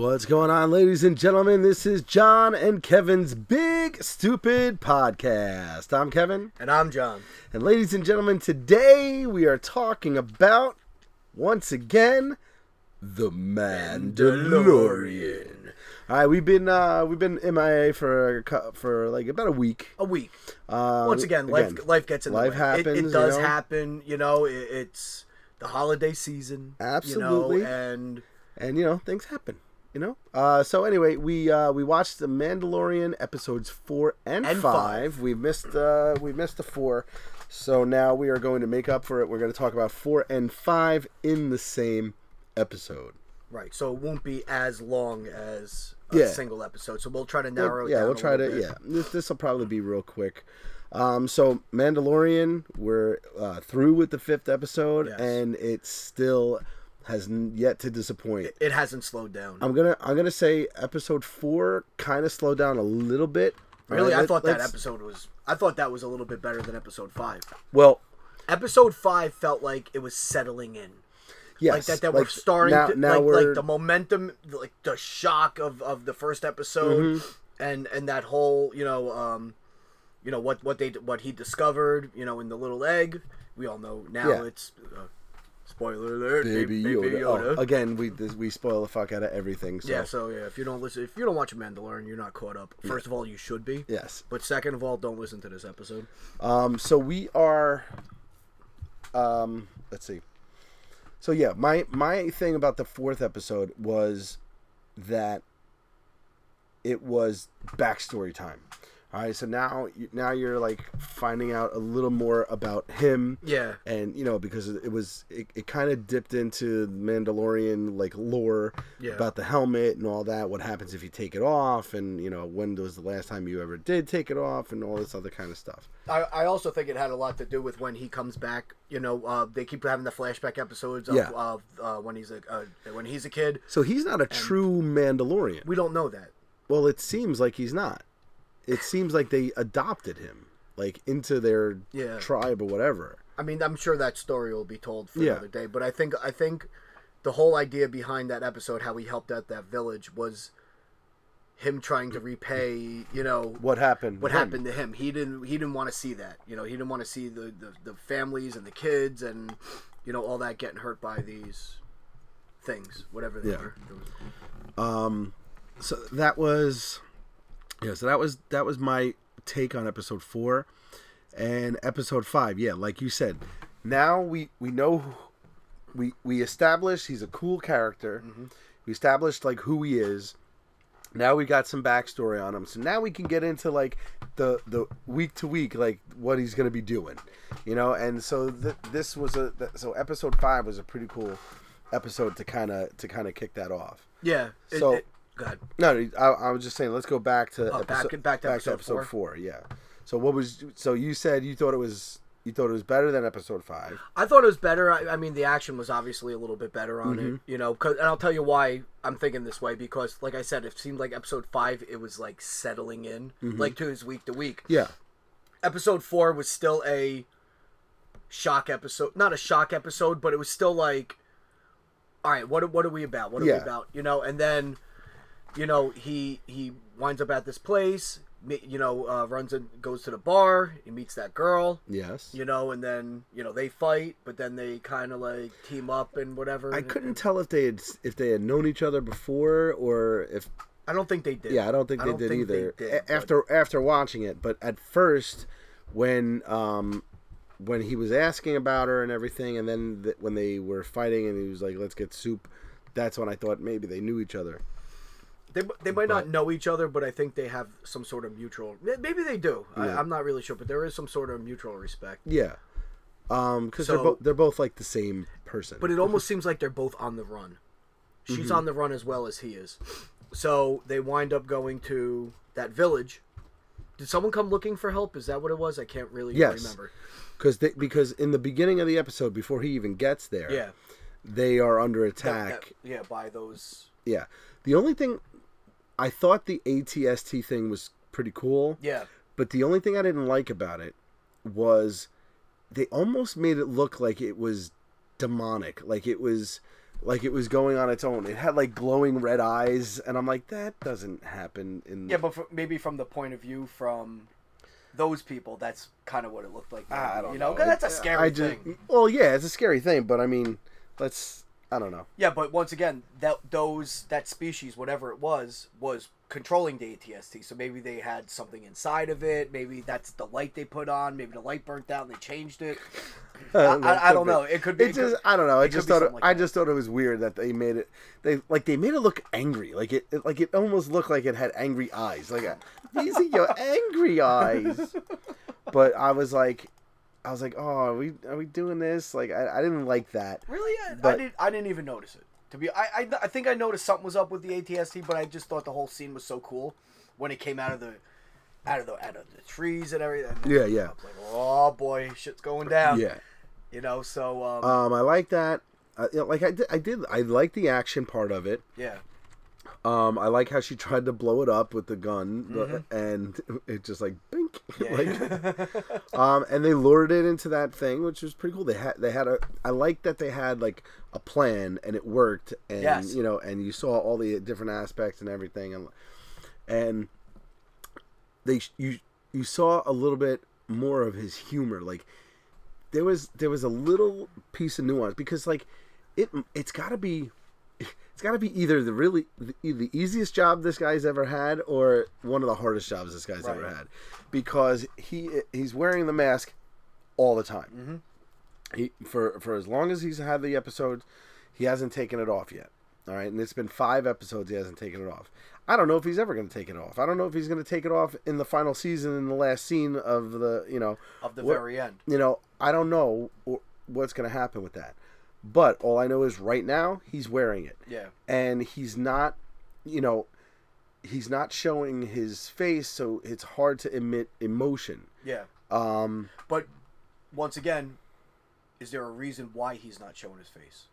What's going on, ladies and gentlemen? This is John and Kevin's Big Stupid Podcast. I'm Kevin. And I'm John. And ladies and gentlemen, today we are talking about, once again, the Mandalorian. All right, we've been uh, we've been MIA for for like about a week. A week. Uh, Once again, life again, life gets in life the way. It- happens, It, you does know? happen. You know, it, it's the holiday season. Absolutely. You know, and and you know things happen. You know. Uh, so anyway, we uh, we watched the Mandalorian episodes four and, And five. five. We missed uh, we missed the four, so now we are going to make up for it. We're going to talk about four and five in the same episode. right, so it won't be as long as a Yeah. single episode. So we'll try to narrow it yeah, we'll try to. bit. Yeah, this this will probably be real quick. Um, so Mandalorian, we're uh, through with the fifth episode, Yes. and it's still has yet to disappoint. It hasn't slowed down. I'm gonna I'm gonna say episode four kind of slowed down a little bit. really, All I thought that episode was. I thought that was a little bit better than episode five. Well, Episode five felt like it was settling in. yes, like that, that we're starting now, to now like, we're like the momentum like the shock of, of the first episode Mm-hmm. and and that whole you know um you know what what they what he discovered you know in the little egg we all know now Yeah. it's uh, spoiler alert baby baby, Yoda. Yoda. Oh, again, we this, we spoil the fuck out of everything. So yeah so yeah if you don't listen if you don't watch Mandalorian you're not caught up first of all you should be yes. but second of all don't listen to this episode Um, so we are. Um, let's see. So yeah, my my thing about the fourth episode was that it was backstory time. All right, so now now you're like finding out a little more about him. yeah and you know because it was it, it kind of dipped into Mandalorian like lore Yeah. about the helmet and all that what happens if you take it off and you know when was the last time you ever did take it off and all this other kind of stuff I, I also think it had a lot to do with when he comes back. You know, uh, they keep having the flashback episodes of, Yeah. of uh, when he's a uh, when he's a kid. so he's not a true Mandalorian We don't know that. well it seems like he's not it seems like they adopted him like into their Yeah. tribe or whatever I mean, I'm sure that story will be told for Yeah. another day. But I think I think the whole idea behind that episode, how he helped out that village, was him trying to repay. You know what happened what to him. happened to him. He didn't he didn't want to see that. You know, he didn't want to see the, the the families and the kids and you know all that getting hurt by these things, whatever they Yeah. were. Um so that was yeah so that was that was my take on episode four and episode five. Yeah like you said now we we know we we established he's a cool character. Mm-hmm. We established like who he is. Now we got some backstory on him. So now we can get into like the the week to week like what he's gonna be doing you know? And so th- this was a th- so episode five was a pretty cool episode to kind of to kind of kick that off. Yeah. So- it, go no, I, I was just saying. Let's go back to Oh, back- back to episode four. Yeah. So what was? So you said you thought it was you thought it was better than episode five. I thought it was better. I, I mean, the action was obviously a little bit better on Mm-hmm. it, you know. 'cause- and I'll tell you why I'm thinking this way because, like I said, it seemed like episode five it was like settling in, Mm-hmm. like to his week to week. Yeah. Episode four was still a shock episode, not a shock episode, but it was still like, all right, what what are we about? What are Yeah. we about? You know, and then, you know, he he winds up at this place. You know, uh, runs and goes to the bar. He meets that girl Yes. you know, and then you know they fight, but then they kind of like team up and whatever. I couldn't tell if they had if they had known each other before or if I don't think they did. yeah I don't think they did think either. they did, but- after after watching it, but at first when um when he was asking about her and everything, and then th- when they were fighting and he was like let's get soup, that's when I thought maybe they knew each other. They they might not know each other, but I think they have some sort of mutual. Maybe they do. Yeah. I, I'm not really sure, but there is some sort of mutual respect. Yeah. Um, because they're So- both they're both like the same person. But it almost seems like they're both on the run. She's Mm-hmm. on the run as well as he is. So they wind up going to that village. Did someone come looking for help? Is that what it was? I can't really Yes. remember. because because in the beginning of the episode before he even gets there, Yeah. they are under That- attack. that- yeah, by those. Yeah. The only thing I thought the ATST thing was pretty cool, Yeah. but the only thing I didn't like about it was they almost made it look like it was demonic, like it was like it was going on its own. It had like glowing red eyes, and I'm like, that doesn't happen in. Yeah, but f maybe from the point of view from those people, that's kind of what it looked like. I don't you know. know, that's a scary I just, thing. Well, yeah, it's a scary thing, but I mean, let's. I don't know. Yeah, but once again, that those that species, whatever it was, was controlling the ATST. So maybe they had something inside of it. Maybe that's the light they put on. Maybe the light burnt out and they changed it. I, I, I don't know. It could be. It just, I don't know. I just thought, it, like I just thought it was weird that they made it. They like they made it look angry, like it, it like it almost looked like it had angry eyes. Like these are your angry eyes. But I was like, I was like, oh, are we are we doing this? Like I, I didn't like that. Really, I, I didn't. I didn't even notice it. To be, I, I, I think I noticed something was up with the ATST, but I just thought the whole scene was so cool when it came out of the, out of the, out of the trees and everything. Yeah, yeah. I was like, oh boy, shit's going down. Yeah. You know, so um, Um, I like that. Uh, you know, like I did, I did. I like the action part of it. yeah, Um, I like how she tried to blow it up with the gun, Mm-hmm. and it just like bink, yeah. like um, and they lured it into that thing, which was pretty cool. They had they had a. I like that they had like a plan and it worked, and Yes. you know, and you saw all the different aspects and everything, and and they you you saw a little bit more of his humor, like there was there was a little piece of nuance because like it it's got to be it's got to be either the really the, the easiest job this guy's ever had or one of the hardest jobs this guy's ever had because he he's wearing the mask all the time. Mm-hmm. He for for as long as he's had the episode, he hasn't taken it off yet. All right, and it's been five episodes he hasn't taken it off. I don't know if he's ever going to take it off. I don't know if he's going to take it off in the final season in the last scene of the you know of the what- very end. you know, I don't know what's going to happen with that. But all I know is right now he's wearing it. Yeah, And he's not, you know, he's not showing his face, so it's hard to emit emotion. yeah. Um, But once again, is there a reason why he's not showing his face?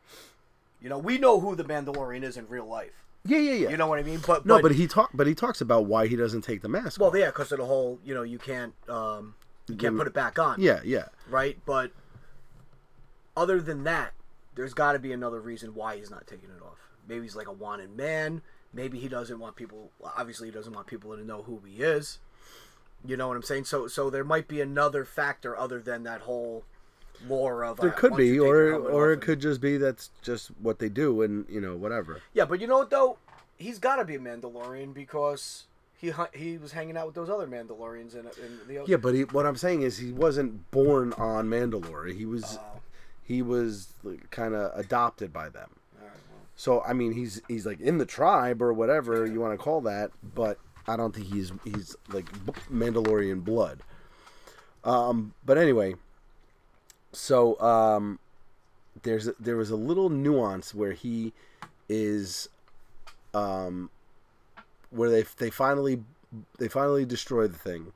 You know, we know who the Mandalorian is in real life. yeah, yeah, yeah. You know what I mean? But no, but, he talk, but he talks about why he doesn't take the mask. well, off. yeah, because of the whole, you know, you can't, um, you can't put it back on. yeah, yeah. right? But other than that, there's got to be another reason why he's not taking it off. Maybe he's like a wanted man. Maybe he doesn't want people. Obviously, he doesn't want people to know who he is. You know what I'm saying? So, so there might be another factor other than that whole lore of. There uh, could be, or or it and- could just be that's just what they do, and you know whatever. Yeah, but you know what though? He's got to be a Mandalorian because he he was hanging out with those other Mandalorians in, in the. Yeah, but he, what I'm saying is he wasn't born on Mandalore. He was Oh, he was kind of adopted by them. all right, well. So I mean, he's he's like in the tribe or whatever you want to call that, but I don't think he's he's like Mandalorian blood. Um, but anyway, so um, there's a, there was a little nuance where he is, um, where they they finally they finally destroy the thing,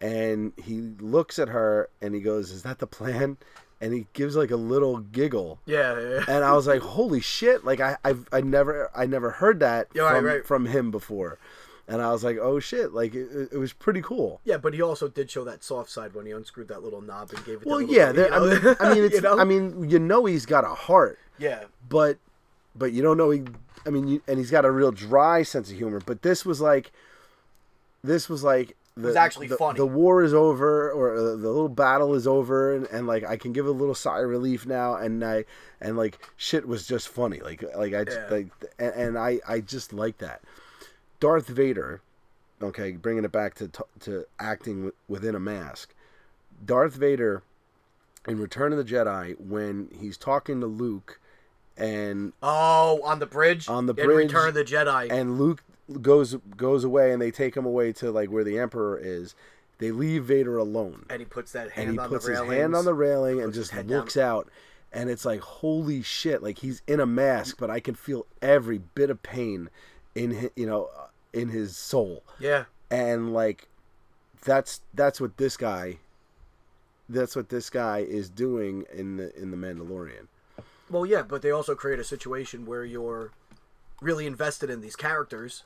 and he looks at her and he goes, "Is that the plan?" And he gives like a little giggle Yeah, yeah, and I was like, "Holy shit!" Like I, I've, I never, I never heard that Yeah, from right. from him before, and I was like, "Oh shit!" Like it, it was pretty cool. Yeah, but he also did show that soft side when he unscrewed that little knob and gave it. Well, yeah, bit, there, I mean. I mean, it's, You know? I mean, you know, he's got a heart, yeah, but, but you don't know he. I mean, you, and he's got a real dry sense of humor. But this was like, this was like. The, was actually the, funny. The war is over, or uh, the little battle is over, and, and like I can give a little sigh of relief now, and I and like shit was just funny, like like I Yeah. like and, and I I just like that. Darth Vader, okay, bringing it back to to acting within a mask. Darth Vader in Return of the Jedi when he's talking to Luke and Oh, on the bridge. On the in bridge, Return of the Jedi. and Luke goes goes away and they take him away to like where the Emperor is. They leave Vader alone. and he puts that hand And he on puts the his hand on the railing and just looks out and it's like holy shit like he's in a mask but I can feel every bit of pain in his, you know uh, in his soul. Yeah, and like that's that's what this guy that's what this guy is doing in the in the Mandalorian. well, yeah, but they also create a situation where you're really invested in these characters,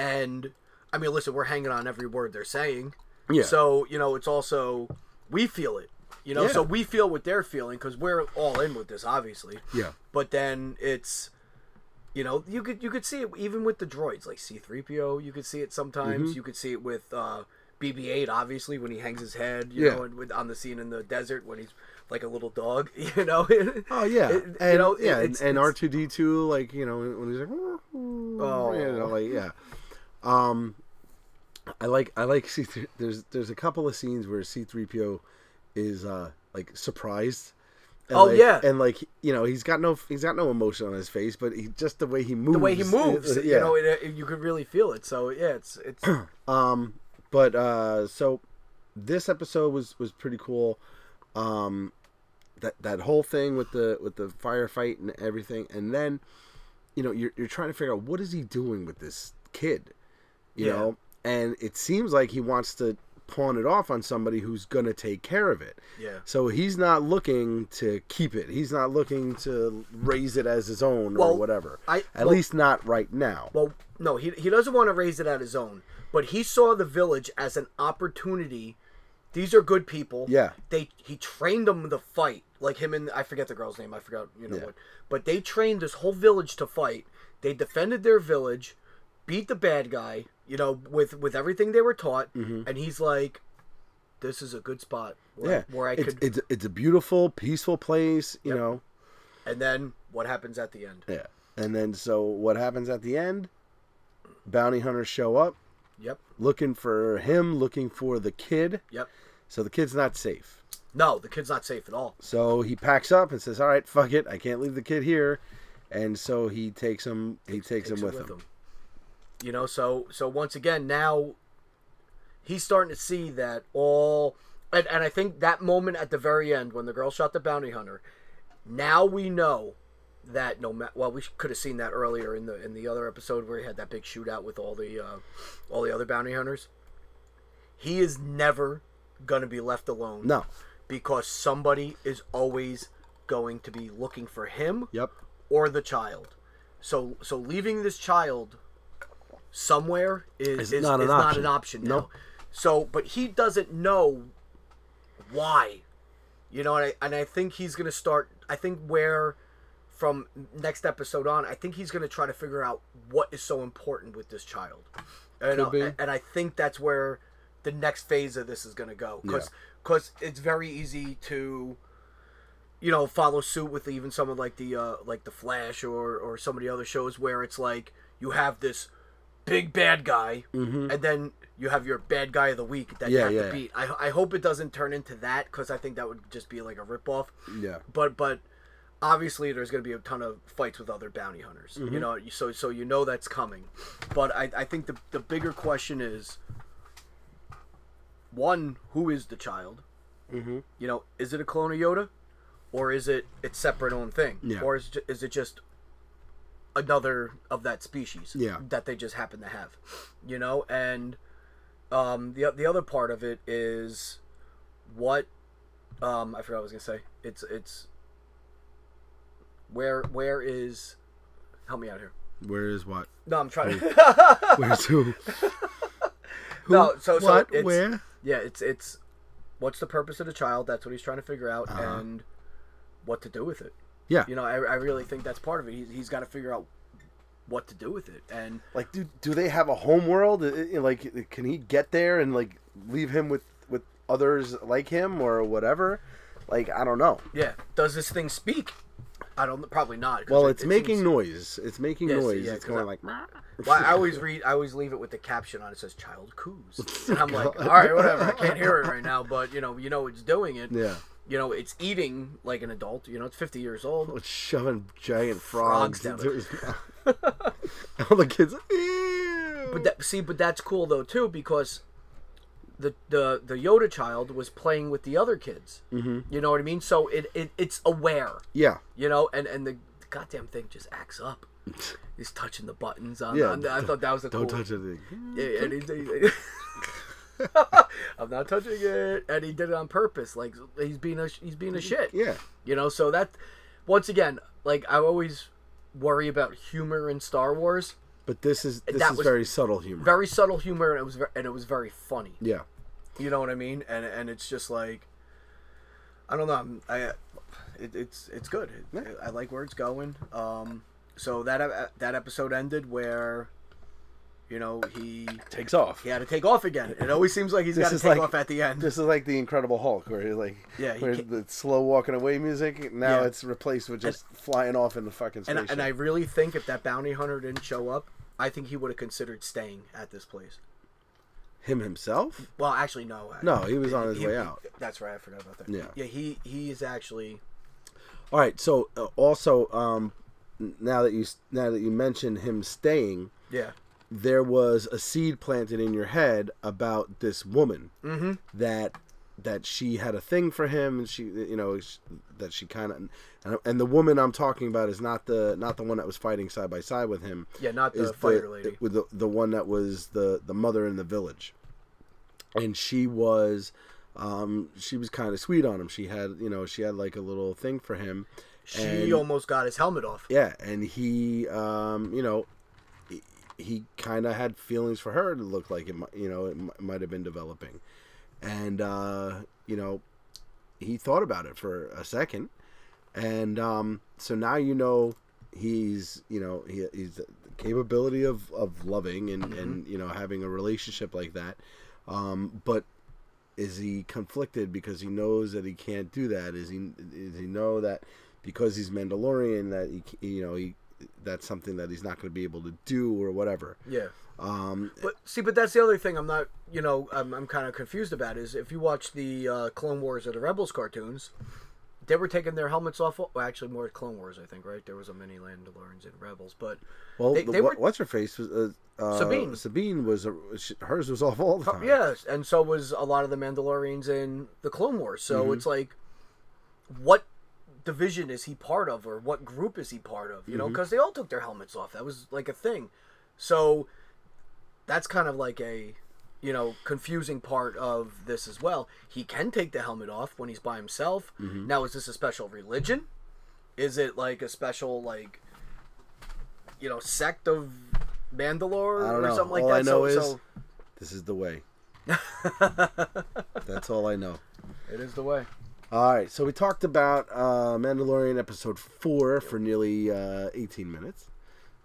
and I mean, listen, we're hanging on every word they're saying. Yeah. So you know, it's also we feel it. You know, Yeah. so we feel what they're feeling because we're all in with this, obviously. Yeah. But then it's, you know, you could you could see it even with the droids like C three PO. You could see it sometimes. Mm-hmm. You could see it with uh, BB eight, obviously when he hangs his head. You Yeah. know, and with, on the scene in the desert when he's like a little dog. You know. Oh yeah, It- and you know, yeah, it's- and R two D two, like you know, when he's like, oh, you know, like yeah. Um, I like I like C three. There's there's a couple of scenes where C three PO is uh like surprised. And Oh, like- yeah. and like you know he's got no he's got no emotion on his face, but he just the way he moves, the way he moves, yeah. you know, it, it- you could really feel it. So yeah, it's it's Um, but uh, so this episode was was pretty cool. Um, that that whole thing with the with the firefight and everything, and then you know you're you're trying to figure out what is he doing with this kid, you Yeah. know, and it seems like he wants to pawn it off on somebody who's gonna take care of it. yeah. So he's not looking to keep it. He's not looking to raise it as his own or whatever. I- At well- least not right now. Well, no, he he doesn't want to raise it at his own, but he saw the village as an opportunity. These are good people. Yeah. They he trained them to fight, like him and I forget the girl's name. I forgot you know Yeah. what, but they trained this whole village to fight. They defended their village, beat the bad guy, you know, with with everything they were taught, mm-hmm. and he's like, "This is a good spot where, yeah, where I it's, could." it's it's a beautiful, peaceful place, you Yep. know. and then what happens at the end? Yeah. And then so what happens at the end? Bounty hunters show up Yep, looking for him, looking for the kid. yep. So the kid's not safe. No, the kid's not safe at all. So he packs up and says, "All right, fuck it. I can't leave the kid here." And so he takes him he takes, him with him. You know, so so once again now he's starting to see that all and, and I think that moment at the very end when the girl shot the bounty hunter, now we know that no matter well we could have seen that earlier in the in the other episode where he had that big shootout with all the uh, all the other bounty hunters. He is never gonna be left alone. No. Because somebody is always going to be looking for him Yep. or the child. So so leaving this child somewhere is, Is not is an not option. an option now. Nope. So but he doesn't know why. You know, and I and I think he's gonna start I think where from next episode on, I think he's gonna try to figure out what is so important with this child. And, Could uh, be. and I think that's where the next phase of this is gonna go. Because it's very easy to you know follow suit with even some of like the uh like the flash or or some of the other shows where it's like you have this big bad guy and then you have your bad guy of the week that you Mm-hmm. Yeah, have to yeah. beat I, I hope it doesn't turn into that because i think that would just be like a ripoff Yeah. but but obviously there's going to be a ton of fights with other bounty hunters Mm-hmm. you know so so you know that's coming but i i think the the bigger question is one who is the child Mhm. you know is it a clone of yoda or is it its separate own thing Yeah. or is, ju- is it just another of that species Yeah. that they just happen to have you know and um the, the other part of it is what um i forgot what i was gonna say it's it's where where is help me out here Where is what? no i'm trying to Where's who? no so so what? it's, Where? yeah it's it's what's the purpose of the child that's what he's trying to figure out Uh-huh. and what to do with it Yeah. you know i, I really think that's part of it he's, he's got to figure out what to do with it and Like, do do they have a home world? Like, can he get there and like leave him with with others like him or whatever? Like, I don't know. yeah does this thing speak i don't probably not. Well, it- it's it making seems- noise. It's making Yes, noise. yeah, it's going I- like. well, I always read. I always leave it with the caption on it. says "Child coos," and I'm like, all right, whatever. I can't hear it right now, but you know, you know, it's doing it. Yeah. You know, it's eating like an adult. You know, it's 50 years old. It's shoving giant Frogs frogs, down into his mouth. All the kids. Ew. But that, see, but that's cool though too because the the the Yoda child was playing with the other kids. Mm-hmm. You know what I mean? So it, it it's aware. yeah. You know, and and the goddamn thing just acts up. He's touching the buttons on. Yeah, the- I thought that was a Don't cool. touch anything. Yeah, and he- I'm not touching it, and he did it on purpose. Like he's being a he's being a shit. Yeah. You know, so that once again, like I always worry about humor in Star Wars. But this is this That is very subtle humor. Very subtle humor, and it was ver- and it was very funny. yeah. You know what I mean? And and it's just like, I don't know. I'm, I it, it's it's good. It, I like where it's going. Um, so that uh, that episode ended where, you know, he Takes off. he had to take off again. It always seems like he's got to take like- off at the end. This is like the Incredible Hulk, where he like, Yeah, he where the slow walking away music. Now Yeah. it's replaced with just flying off in the fucking And and I really think if that bounty hunter didn't show up, I think he would have considered staying at this place. Him himself? Well, actually, no. No, he was on his He- way out. That's right. I forgot about that. Yeah. Yeah. He he is actually. All right. So uh, also, um, now that you now that you mentioned him staying, Yeah. There was a seed planted in your head about this woman Mm-hmm. that that she had a thing for him and she you know that she kind of and, and the woman I'm talking about is not the not the one that was fighting side by side with him Yeah, not the fighter the, lady. with the the one that was the the mother in the village and she was um she was kind of sweet on him she had you know she had like a little thing for him She and- almost got his helmet off. yeah, and he, um, you know, he, kind of had feelings for her. It looked like it, mi- you know, it m- might have been developing, and uh, you know, he thought about it for a second, and um, so now you know he's, you know, he, he's the capability of of loving and and you know having a relationship like that, um, but is he conflicted because he knows that he can't do that? Is he does he know that because he's Mandalorian that he you know he that's something that he's not going to be able to do or whatever. Yeah. Um, But see, but that's the other thing I'm not, you know, I'm, I'm kind of confused about is if you watch the uh, Clone Wars or the Rebels cartoons, they were taking their helmets off. Well, actually, more Clone Wars, I think, right? There was a mini Mandalorians in Rebels, but well, they- the, they were- what's her face was uh, uh, Sabine. Sabine was a, hers was off all the time. yes, and so was a lot of the Mandalorians in the Clone Wars. So Mm-hmm. it's like, what division is he part of, or what group is he part of? You Mm-hmm. know, because they all took their helmets off. That was like a thing. So that's kind of like a you know confusing part of this as well he can take the helmet off when he's by himself Mm-hmm. now is this a special religion is it like a special like you know sect of mandalore or know. something like All that I know so, is so this is the way. that's all I know. it is the way All right, so we talked about uh, Mandalorian episode four for nearly uh, eighteen minutes.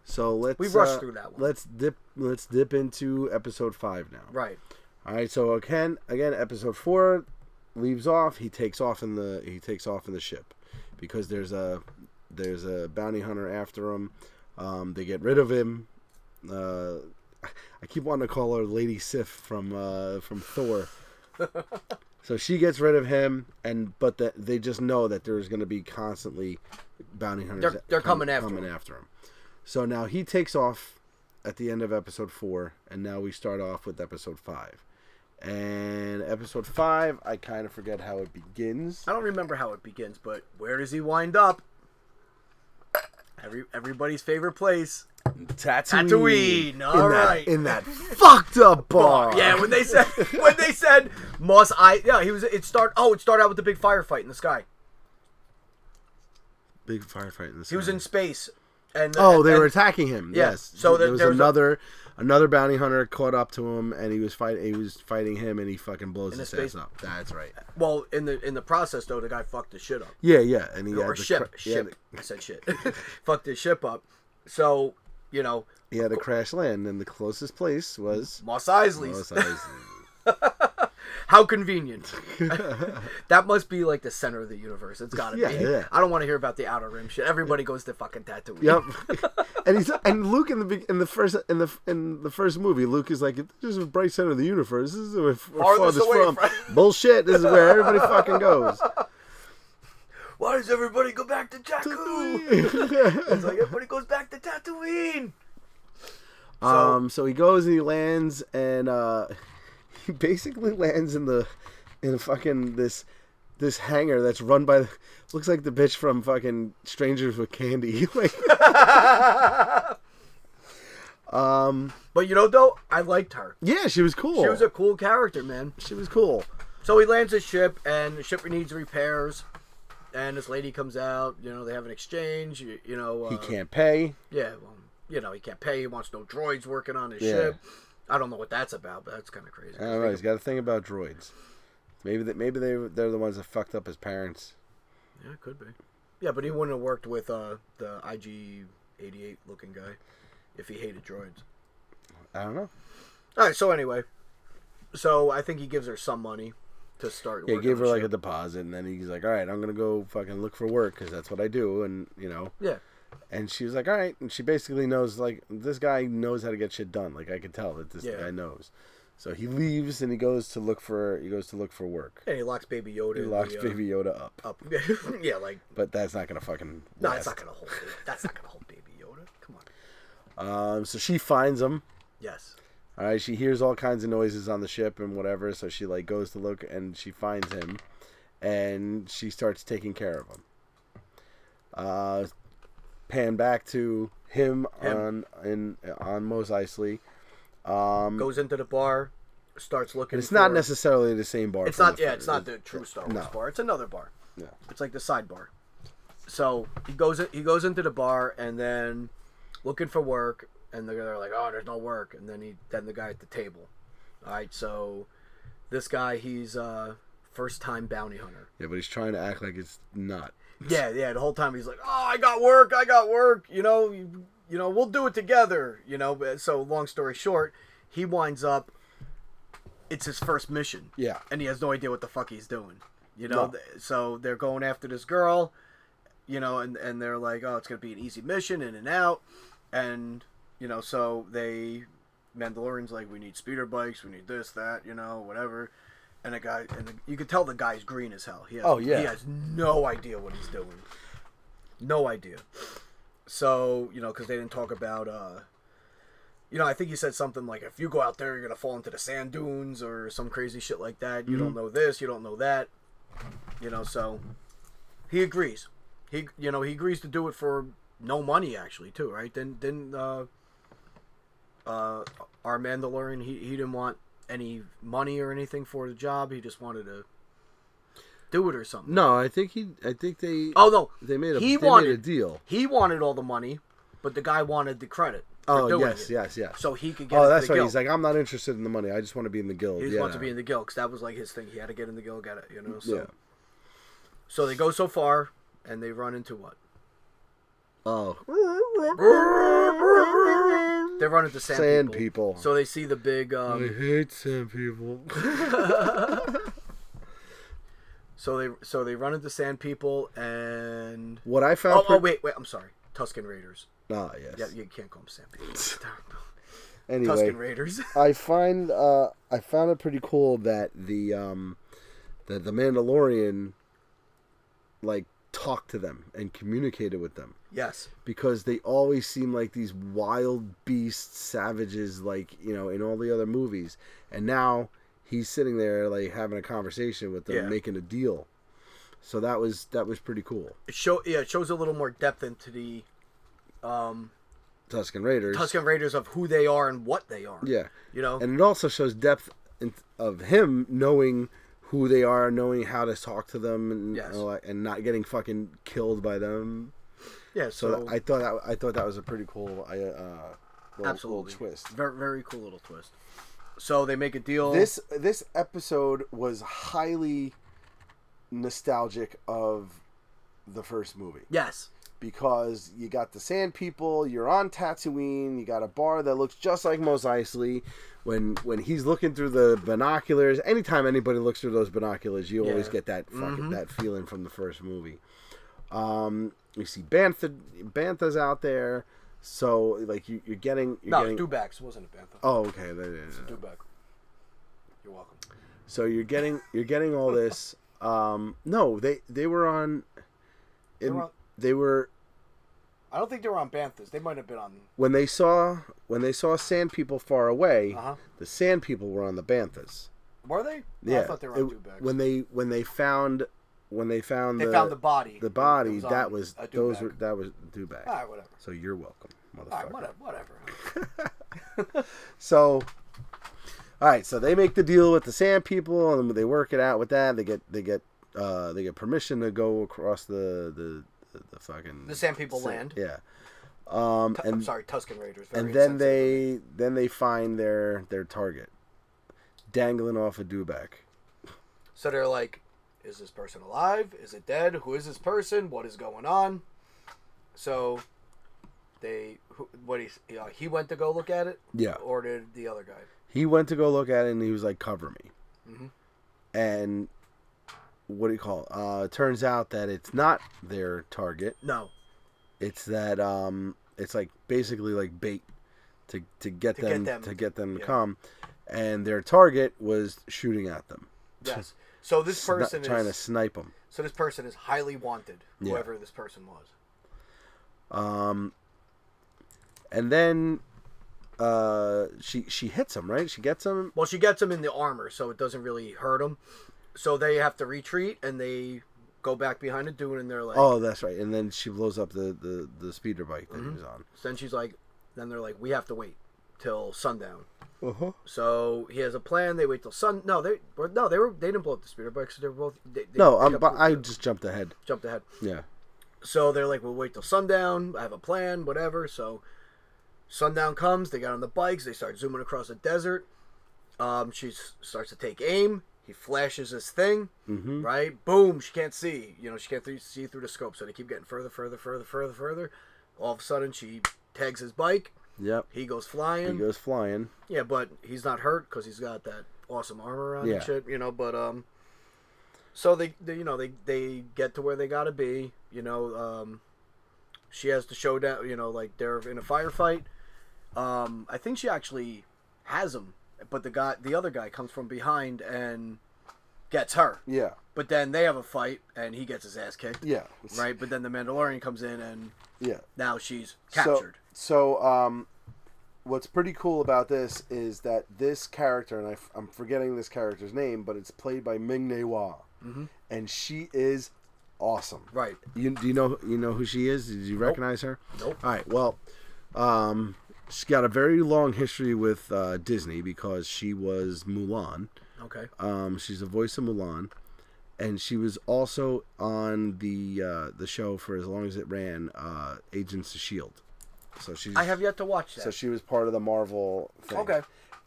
So let's We rushed uh, through that one. Let's dip. Let's dip into episode five now. right All right, so again, again, episode four leaves off. He takes off in the he takes off in the ship because there's a there's a bounty hunter after him. Um, they get rid of him. Uh, I keep wanting to call her Lady Sif from uh, from Thor. so she gets rid of him, and but that they just know that there's going to be constantly bounty hunters. They're- they're com- coming after coming him. after him. So now he takes off at the end of episode four, and now we start off with episode five. And episode five, I kind of forget how it begins. i don't remember how it begins but where does he wind up Every, everybody's favorite place Tatooine. Tatooine, in all that, in that fucked up bar. Yeah, when they said when they said Moss I yeah, he was it start oh, it started out with the big firefight in the sky. big firefight in the sky. He was in space and Oh, they and- were attacking him. Yeah, Yes. so there there- was there was a- another another bounty hunter caught up to him, and he was fighting. He was fighting him, and he fucking blows his space- ass up. That's right. well in the in the process though the guy fucked his shit up. Yeah, yeah, and he Or to ship, cra- he had ship. I said shit. fucked his ship up. So, you know, he had to crash land, and the closest place was Mos Eisley's. Los Angeles. How convenient. that must be like the center of the universe. It's gotta Yeah, be. yeah. I don't want to hear about the outer rim shit. Everybody goes to fucking Tatooine. Yep. and he's and Luke in the in the first in the in the first movie, Luke is like, "This is the bright center of the universe. This is where we're Farthest farthest away from from- bullshit. This is where everybody fucking goes." Why does everybody go back to Jakku? it's like everybody goes back to Tatooine. um. So he goes and he lands, and uh, he basically lands in the in fucking this this hangar that's run by the, looks like the bitch from fucking Strangers with Candy. like, um. But you know, though, I liked her. Yeah, she was cool. She was a cool character, man. she was cool. So he lands his ship, and the ship needs repairs. And this lady comes out. You know, they have an exchange. You, you know, uh, He can't pay. Yeah, well, you know, he can't pay. He wants no droids working on his Yeah. ship. I don't know what that's about, but that's kind of crazy. I don't know. He's got a thing about droids. Maybe that maybe they they're the ones that fucked up his parents. Yeah, it could be. Yeah, but he wouldn't have worked with uh, the IG eighty eight looking guy if he hated droids. I don't know. All right. So anyway, so I think he gives her some money to start. Yeah, he gave her like a deposit, and then he's like, "All right, I'm gonna go fucking look for work because that's what I do." And you know, yeah. and she was like, "All right," and she basically knows like this guy knows how to get shit done. Like I could tell that this Yeah. guy knows. So he leaves and he goes to look for he goes to look for work. And he locks Baby Yoda. He locks the, uh, Baby Yoda up, up. yeah, like but that's not gonna fucking. no, last. it's not gonna hold. It. That's not gonna hold Baby Yoda. Come on. Um, so she finds him. Yes. All right, she hears all kinds of noises on the ship and whatever, so she like goes to look and she finds him, and she starts taking care of him. Uh, pan back to him, Him. on in on Mos Eisley. Um, Goes into the bar, starts looking. it's not necessarily the same bar. It's not. Yeah, it's not the true Star Wars no. bar. It's another bar. Yeah. It's like the side bar. So he goes. He goes into the bar and then looking for work, and they're, they're like, "Oh, there's no work." And then he, then the guy at the table. All right, so this guy, he's uh first time bounty hunter. Yeah, but he's trying to act like it's not. Yeah, yeah. The whole time he's like, "Oh, I got work. I got work." You know, you, you know, we'll do it together. You know. but- So long story short, he winds up. It's his first mission Yeah. and he has no idea what the fuck he's doing. You know, No. So they're going after this girl, you know, and and they're like, oh, it's gonna be an easy mission, in and out, and you know, so they, Mandalorian's like, we need speeder bikes, we need this, that, you know, whatever, and the guy, and the, you could tell the guy's green as hell. He has, Oh, yeah. he has no idea what he's doing, no idea. So you know, because they didn't talk about. uh you know, I think he said something like, "If you go out there, you're gonna fall into the sand dunes or some crazy shit like that. You don't know this, you don't know that." You know, so he agrees. He, you know, he agrees to do it for no money, actually, too, right? Then, then, uh, uh, our Mandalorian, he he didn't want any money or anything for the job. He just wanted to do it or something. No, I think he. I think they. Oh no, they made a. he made a deal. he wanted all the money, but the guy wanted the credit. Oh yes, it. yes, yes. So he could get. Oh, that's right. guild. He's like, I'm not interested in the money. I just want to be in the guild. He just yeah. wants to be in the guild because that was like his thing. He had to get in the guild, get it, you know. So, Yeah. so they go so far, and they run into what? Oh, They run into sand, Sand people. people. So they see the big. I Um, hate sand people. so they so they run into sand people and. what I found. Oh, oh wait wait I'm sorry Tusken Raiders. Ah, yes. Yeah you can't call them sand people. Anyway, Tusken Raiders. I find uh, I found it pretty cool that the um, that the Mandalorian like talked to them and communicated with them yes. because they always seem like these wild beasts, savages, like you know in all the other movies, and now he's sitting there like having a conversation with them, Yeah. making a deal. So that was that was pretty cool. It show yeah it shows a little more depth into the. Um, Tusken Raiders. Tusken Raiders of who they are and what they are. Yeah. You know. and it also shows depth in, of him knowing who they are, knowing how to talk to them, and Yes. and not getting fucking killed by them. yeah. So, So, I thought that I thought that was a pretty cool, I, uh, little, absolutely little twist. Very very cool little twist. So they make a deal. This this episode was highly nostalgic of the first movie Yes. Because you got the Sand People, you're on Tatooine, you got a bar that looks just like Mos Eisley. When when he's looking through the binoculars, anytime anybody looks through those binoculars, you always get that fucking Mhm. that feeling from the first movie. Um, you see Bantha Bantha's out there, so like you, you're getting you're No, getting. Wasn't a Bantha. oh, okay. that is- Dewback. You're welcome. So you're getting you're getting all this. Um, no, they they were on. In, were on- they were I don't think they were on Banthas. They might have been on. when they saw when they saw sand people far away. Uh huh. The sand people were on the banthas. Were they? Yeah, I thought they were on it- Dewbacks. when they when they found when they found they the found the body. the body was that was those were that was Dewback. All right, whatever. So you're welcome, motherfucker. right, whatever. Whatever. So, all right. So they make the deal with the sand people, and they work it out with that. They get they get uh, they get permission to go across the the the, the fucking The Sand People land. Yeah. Um, and I'm sorry, Tusken Raiders. And then they then they find their their target dangling off a Dewback. So they're like, is this person alive? Is it dead? Who is this person? What is going on? So they, who, what he, you know, he went to go look at it, Yeah. or did the other guy? He went to go look at it and he was like, cover me. Mhm. And what do you call it? Uh, turns out that it's not their target. No. It's that um, it's like basically like bait to to get To get them, them- to get them to yeah. come, and their target was shooting at them. Yes. So this Sni- person trying to is snipe them. so this person is highly wanted, Yeah. whoever this person was. Um, and then uh, she she hits him right. She gets him. Well, she gets him in the armor, so it doesn't really hurt him. So they have to retreat and they go back behind a dune and they're like, Oh, that's right. And then she blows up the the, the speeder bike that he was on. then she's like, then they're like, we have to wait till sundown. Uh huh. So he has a plan. They wait till sun. No, they or no, they were they didn't blow up the speeder bikes. They were both. They, they No, kept- but I just jumped ahead. jumped ahead. Yeah. So they're like, we'll wait till sundown. I have a plan, whatever. So sundown comes. They got on the bikes. They start zooming across the desert. Um, she s- starts to take aim. He flashes his thing. Mm-hmm. Right? Boom! She can't see. You know, she can't th- see through the scope. So they keep getting further, further, further, further, further. All of a sudden, she tags his bike. Yep. He goes flying. He goes flying. Yeah, but he's not hurt because he's got that awesome armor on Yeah. and shit. You know, but um, so they, they you know they they get to where they gotta be. You know, um, she has to show down. You know, like they're in a firefight. Um, I think she actually has him, but the guy, the other guy, comes from behind and gets her. Yeah. But then they have a fight, and he gets his ass kicked. Yeah. Right, but then the Mandalorian comes in, and Yeah. now she's captured. so so um, what's pretty cool about this is that this character, and I, am forgetting this character's name, but it's played by Ming Na Wen, Mhm. and she is awesome. right. You do you know you know who she is? Did you recognize her? Nope. All right. Well, um, she's got a very long history with uh, Disney because she was Mulan. Okay. Um, she's the voice of Mulan, and she was also on the uh, the show for as long as it ran, uh, Agents of Shield. So she's I have yet to watch that. so she was part of the Marvel thing. Okay.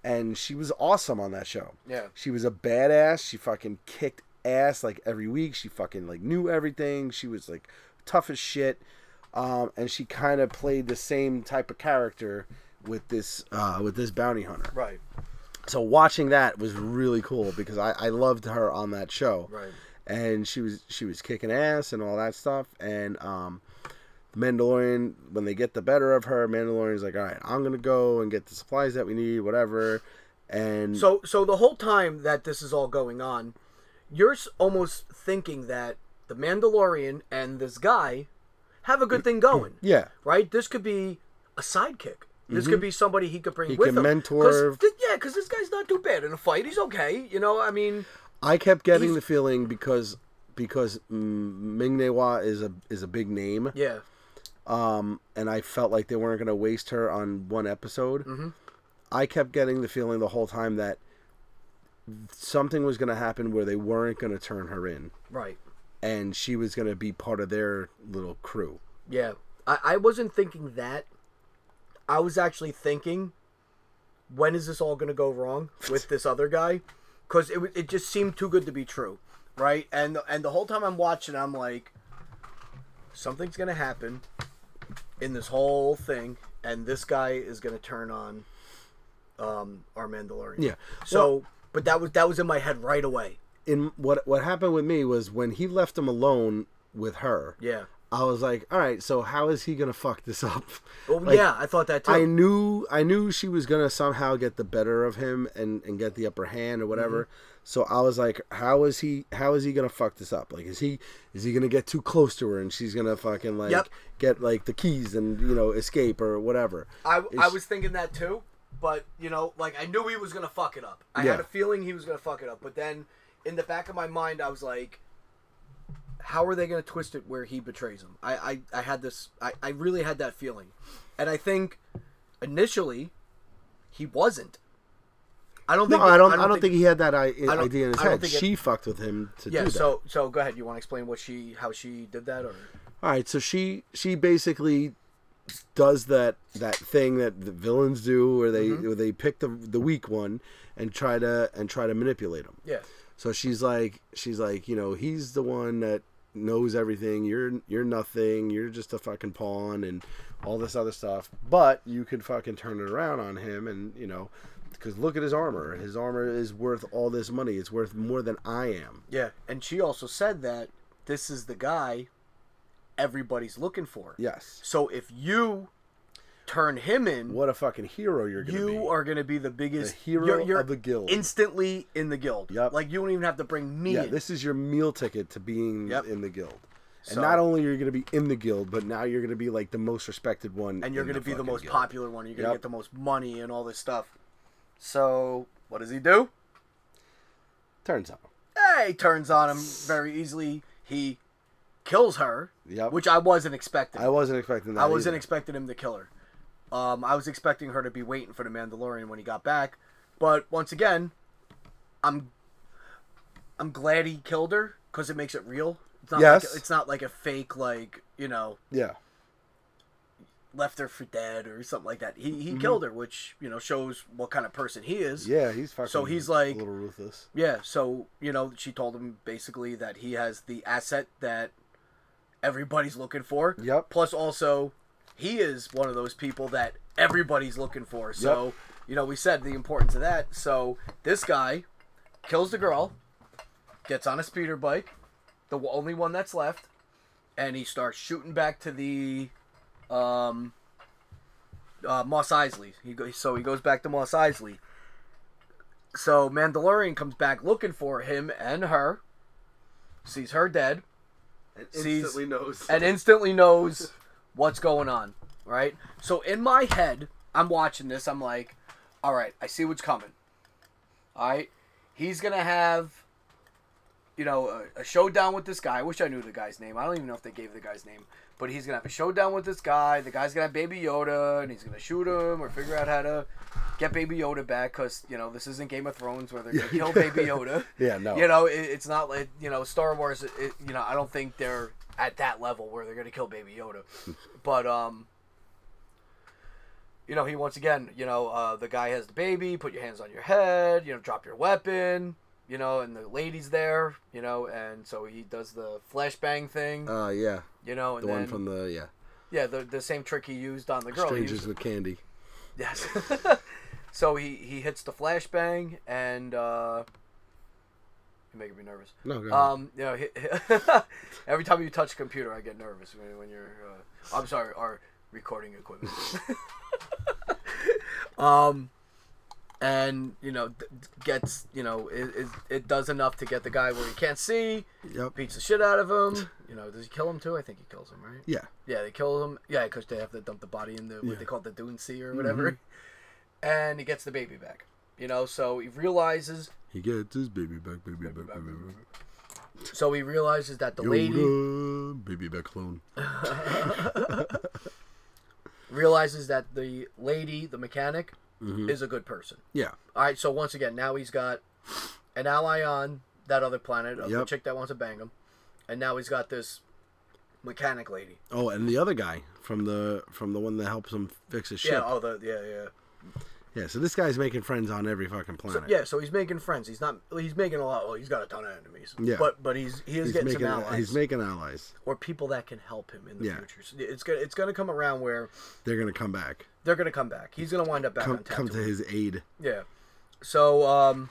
And she was awesome on that show. Yeah. She was a badass. She fucking kicked ass like every week. She fucking like knew everything. She was like tough as shit. Um, and she kind of played the same type of character with this uh, with this bounty hunter. Right. So watching that was really cool because I, I loved her on that show. Right. And she was she was kicking ass and all that stuff. And um, Mandalorian, when they get the better of her, Mandalorian's like, all right, I'm gonna go and get the supplies that we need, whatever. And So, so the whole time that this is all going on, you're almost thinking that the Mandalorian and this guy have a good thing going, yeah, right? This could be a sidekick. This could be somebody he could bring Mm-hmm. He with can him. mentor- 'Cause yeah, because this guy's not too bad in a fight. He's okay. You know, I mean, I kept getting the feeling because because Ming Na Wen is a is a big name, yeah, um, and I felt like they weren't gonna waste her on one episode. Mhm. I kept getting the feeling the whole time that something was gonna happen where they weren't gonna turn her in, right. And she was gonna be part of their little crew. Yeah, I, I wasn't thinking that. I was actually thinking, when is this all going to go wrong with this other guy? Because it it just seemed too good to be true, right? And and the whole time I'm watching, I'm like, something's going to happen in this whole thing, and this guy is going to turn on um, our Mandalorian. Yeah. So, but that was that was in my head right away. In what what happened with me was when he left him alone with her. Yeah. I was like, all right, so how is he gonna fuck this up? Well, Like, yeah, I thought that too. I knew I knew she was gonna somehow get the better of him and, and get the upper hand or whatever. Mm-hmm. So I was like, how is he how is he gonna fuck this up? Like is he is he gonna get too close to her and she's gonna fucking like Yep. get like the keys and you know escape or whatever? I, I It's- was thinking that too, but you know, like I knew he was gonna fuck it up. I Yeah. had a feeling he was gonna fuck it up, but then in the back of my mind, I was like, "How are they gonna twist it where he betrays him?" I, I, I had this. I, I really had that feeling, and I think initially he wasn't. I don't No, think. I don't I don't, think, he had that I- don't- idea in his I head. think it- she fucked with him to Yeah. do that. So so go ahead. You want to explain what she how she did that or? All right, so she she basically does that that thing that the villains do, where they Mm-hmm. where they pick the the weak one and try to and try to manipulate him. Yeah. So she's like, she's like, you know, he's the one that knows everything. You're you're nothing. You're just a fucking pawn and all this other stuff. But you could fucking turn it around on him, and you know, because look at his armor. His armor is worth all this money. It's worth more than I am. Yeah, and she also said that this is the guy everybody's looking for. Yes. So if you turn him in, What a fucking hero you're gonna be. you are going to be the biggest The hero you're, you're of the guild. Instantly in the guild. Yep. Like you don't even have to bring me yeah, in. this is your meal ticket to being Yep. in the guild. And So- not only are you going to be in the guild, but now you're going to be like the most respected one. and you're in going to be the fucking most guild. popular one. You're going to Yep. get the most money and all this stuff. So what does he do? Turns out. Hey, turns on him very easily. He kills her, Yep. which I wasn't expecting. I wasn't expecting that. I wasn't either. expecting him to kill her. Um, I was expecting her to be waiting for the Mandalorian when he got back, but once again, I'm I'm glad he killed her because it makes it real. It's not Yes. like, it's not like a fake like you know yeah. left her for dead or something like that. He he killed her, which you know shows what kind of person he is. Mm-hmm. Yeah, he's fucking. So he's like- a little ruthless. Yeah, so you know, she told him basically that he has the asset that everybody's looking for. Yep. Plus, also, he is one of those people that everybody's looking for. So, Yep. you know, we said the importance of that. So this guy kills the girl, gets on a speeder bike, the only one that's left, and he starts shooting back to the um, uh, Mos Eisley. He go, so he goes back to Mos Eisley. So Mandalorian comes back looking for him and her, sees her dead, Sees- instantly knows. and instantly knows what's going on. Right. So in my head, I'm watching this. I'm like, all right, I see what's coming. All right, he's gonna have, you know, a, a showdown with this guy. I wish I knew the guy's name. I don't even know if they gave the guy's name. But he's gonna have a showdown with this guy. The guy's gonna have Baby Yoda, and he's gonna shoot him or figure out how to get Baby Yoda back. Cause you know this isn't Game of Thrones where they're gonna kill Baby Yoda. yeah, no. You know, it, it's not like you know Star Wars. It- you know, I don't think they're at that level where they're gonna kill Baby Yoda. but um, you know, he once again, you know, uh, the guy has the baby. Put your hands on your head. You know, drop your weapon. You know, and the lady's there. You know, and so he does the flashbang thing. Uh, yeah. you know, and The then one from the yeah. yeah, the the same trick he used on the girl. Strangers with candy. Yes. so he he hits the flashbang and uh, you're making me nervous. No, go ahead. Um, you know, he, every time you touch a computer, I get nervous when, when you're. Uh, I'm sorry, our recording equipment. um, and you know, d- gets you know, it, it, it does enough to get the guy where he can't see, yep. beats the shit out of him. You know, does he kill him too? I think he kills him, right? Yeah. Yeah, they kill him. Yeah, because they have to dump the body in the what Yeah. Mm-hmm. they call the Dune Sea or whatever. And he gets the baby back. You know, so he realizes. He gets his baby back, baby back, baby back. So he realizes that the lady baby back clone. realizes that the lady, the mechanic, Mhm. is a good person. Yeah. All right, so once again, now he's got an ally on that other planet the Yep. chick that wants to bang him, and now he's got this mechanic lady. Oh, and the other guy from the from the one that helps him fix his ship. Yeah. Oh, the yeah yeah. Yeah, so this guy's making friends on every fucking So, planet. yeah, so he's making friends. He's not. He's making a lot. Well, he's got a ton of enemies. Yeah. But but he's he is he's getting making some allies he's making allies. or people that can help him in the Yeah. future. So it's gonna it's gonna come around where They're gonna come back. they're gonna come back. He's gonna wind up back Come come to his aid. Yeah. So, um,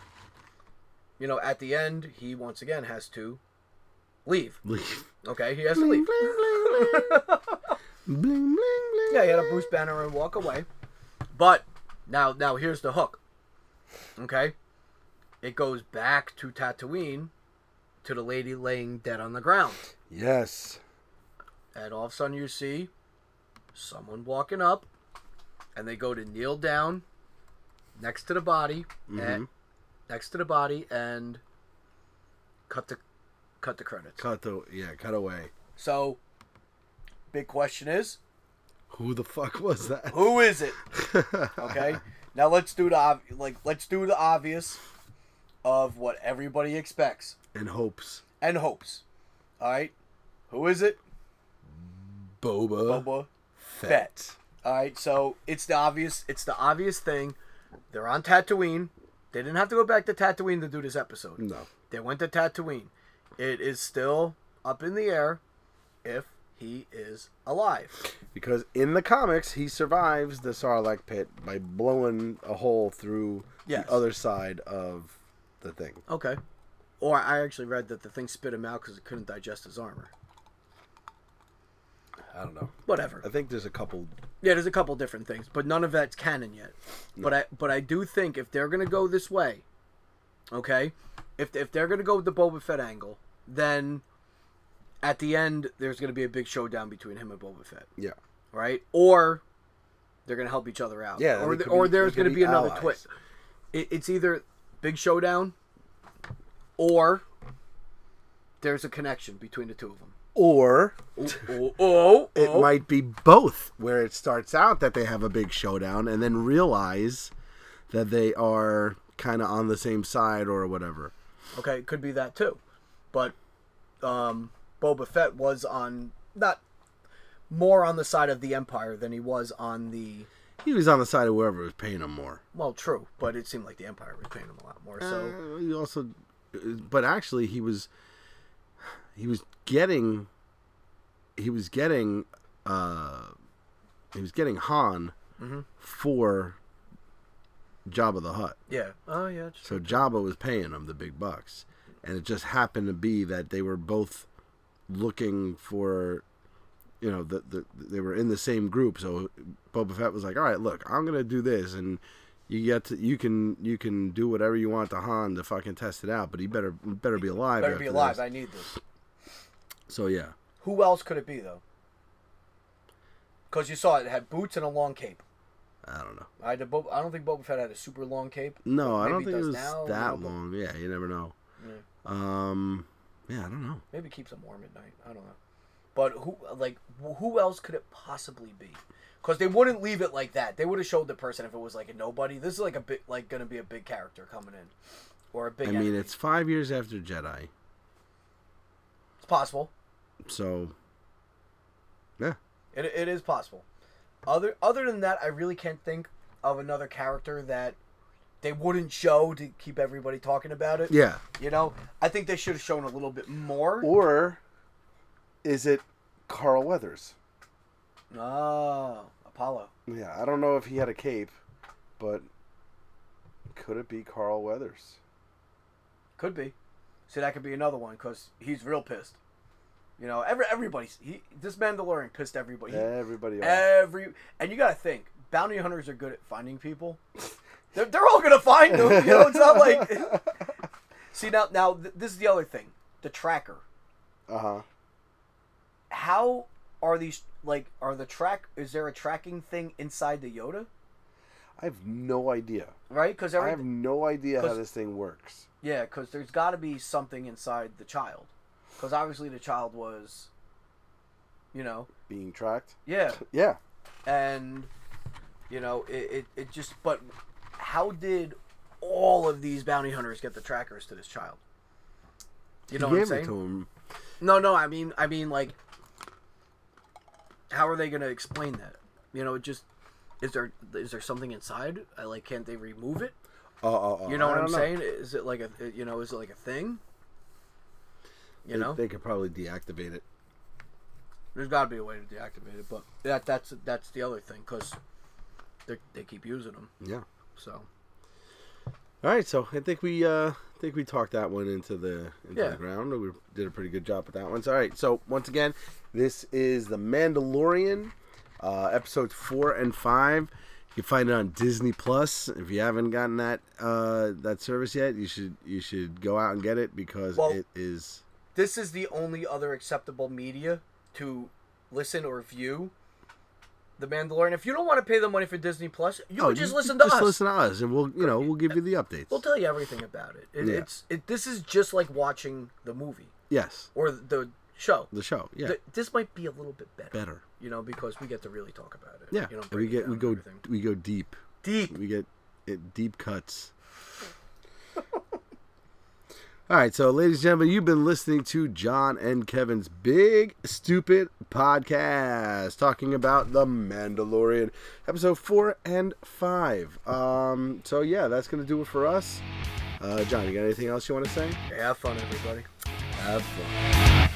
you know, at the end, he once again has to leave. Leave. Okay, he has to Bling leave. bling bling bling. bling bling bling. Yeah, he had a Bruce Banner and walk away. But now, now here's the hook. Okay, it goes back to Tatooine, to the lady laying dead on the ground, Yes. and all of a sudden you see someone walking up, and they go to kneel down next to the body, and Mhm. next to the body, and cut the cut the credits. Cut the yeah, cut away. So, big question is, Who the fuck was that? who is it? Okay. now let's do the ob- like let's do the obvious of what everybody expects and hopes. and hopes. All right. Who is it? Boba, Boba Fett. Fett. All right. So it's the obvious. It's the obvious thing. They're on Tatooine. They didn't have to go back to Tatooine to do this episode. No. They went to Tatooine. It is still up in the air if he is alive. Because in the comics, he survives the Sarlacc pit by blowing a hole through Yes. the other side of the thing. Okay. Or I actually read that the thing spit him out because it couldn't digest his armor. I don't know. Whatever. I think there's a couple. Yeah, there's a couple different things, but none of that's canon yet. But I but I do think if they're gonna go this way, okay, if if they're gonna go with the Boba Fett angle, then at the end there's gonna be a big showdown between him and Boba Fett, Yeah. right? Or they're gonna help each other out. Yeah, Or the, or be- there's gonna be be another twist. It, it's either big showdown, or there's a connection between the two of them. Or Oh, oh, it oh. might be both, where it starts out that they have a big showdown and then realize that they are kind of on the same side or whatever. Okay, it could be that too. But um, Boba Fett was on not more on the side of the Empire than he was on the He was on the side of whoever was paying him more. well, true, but it seemed like the Empire was paying him a lot more. So Uh, he also, but actually, he was he was getting he was getting uh he was getting Han Mhm. for Jabba the Hutt. yeah, oh yeah, So Jabba was paying him the big bucks, and it just happened to be that they were both looking for, you know, the, the they were in the same group. So Boba Fett was like, "All right, look, I'm gonna do this, and you get to you can you can do whatever you want to Han to fucking test it out, but he better better be alive. better be alive. this." I need this. So yeah, Who else could it be though? Because you saw it, it had boots and a long cape. I don't know. I, Bob, I don't think Boba Fett had a super long cape. No, I don't think it was now, that long. Yeah, you never know. Yeah. Um, yeah, I don't know. Maybe keeps them warm at night. I don't know. But who like who else could it possibly be? Because they wouldn't leave it like that. They would have showed the person if it was like a nobody. This is like a bit like going to be a big character coming in, or a big. I mean, enemy. it's five years after Jedi, it's possible. so yeah. It, it is possible. Other other than that, I really can't think of another character that they wouldn't show to keep everybody talking about it. Yeah. You know, I think they should have shown a little bit more. Or is it Carl Weathers? Oh, Apollo. Yeah, I don't know if he had a cape, but could it be Carl Weathers? Could be. See, that could be another one because he's real pissed. You know, every everybody's he. This Mandalorian pissed everybody. He- Everybody else. every and you got to think, bounty hunters are good at finding people. They're, they're all gonna find them. You know, it's not like. See now, now th- this is the other thing. The tracker. Uh huh. How are these like? Are the track? Is there a tracking thing inside the Yoda? I have no idea. Right? Because I have no idea how this thing works. yeah, because there's got to be something inside the child. Because obviously the child was, you know, Being tracked? yeah, Yeah. and you know it, it, it just but how did all of these bounty hunters get the trackers to this child? You know he what i'm saying? to him. no no i mean i mean like how are they going to explain that? You know it just is there is there something inside? I like can't they remove it? Uh, uh, uh, you know I what i'm know. saying? Is it like a you know is it like a thing? You They- know? they could probably deactivate it. there's got to be a way to deactivate it but that that's that's the other thing because they keep using them Yeah. So All right, so I think we uh I think we talked that one into the into Yeah. the ground. We did a pretty good job with that one. So, all right, so once again, this is the Mandalorian, uh, episodes four and five. You can find it on Disney Plus. If you haven't gotten that uh, that service yet, you should you should go out and get it because Well- it is this is the only other acceptable media to listen or view the Mandalorian. If you don't want to pay the money for Disney Plus, you Oh, can just you- listen to just us. listen to us, and we'll you know we'll give you the updates. We'll tell you everything about it. it Yeah. It's it. This is just like watching the movie yes, or the show. the show. Yeah, Th- This might be a little bit better, better. you know, because we get to really talk about it. Yeah, you know, we get we go everything. we go deep. deep. We get it deep cuts. All right, so ladies and gentlemen, you've been listening to John and Kevin's Big Stupid Podcast, talking about the Mandalorian, episode four and five. Um, so yeah, that's gonna do it for us. Uh, John, you got anything else you want to say? Have fun, everybody. Have fun.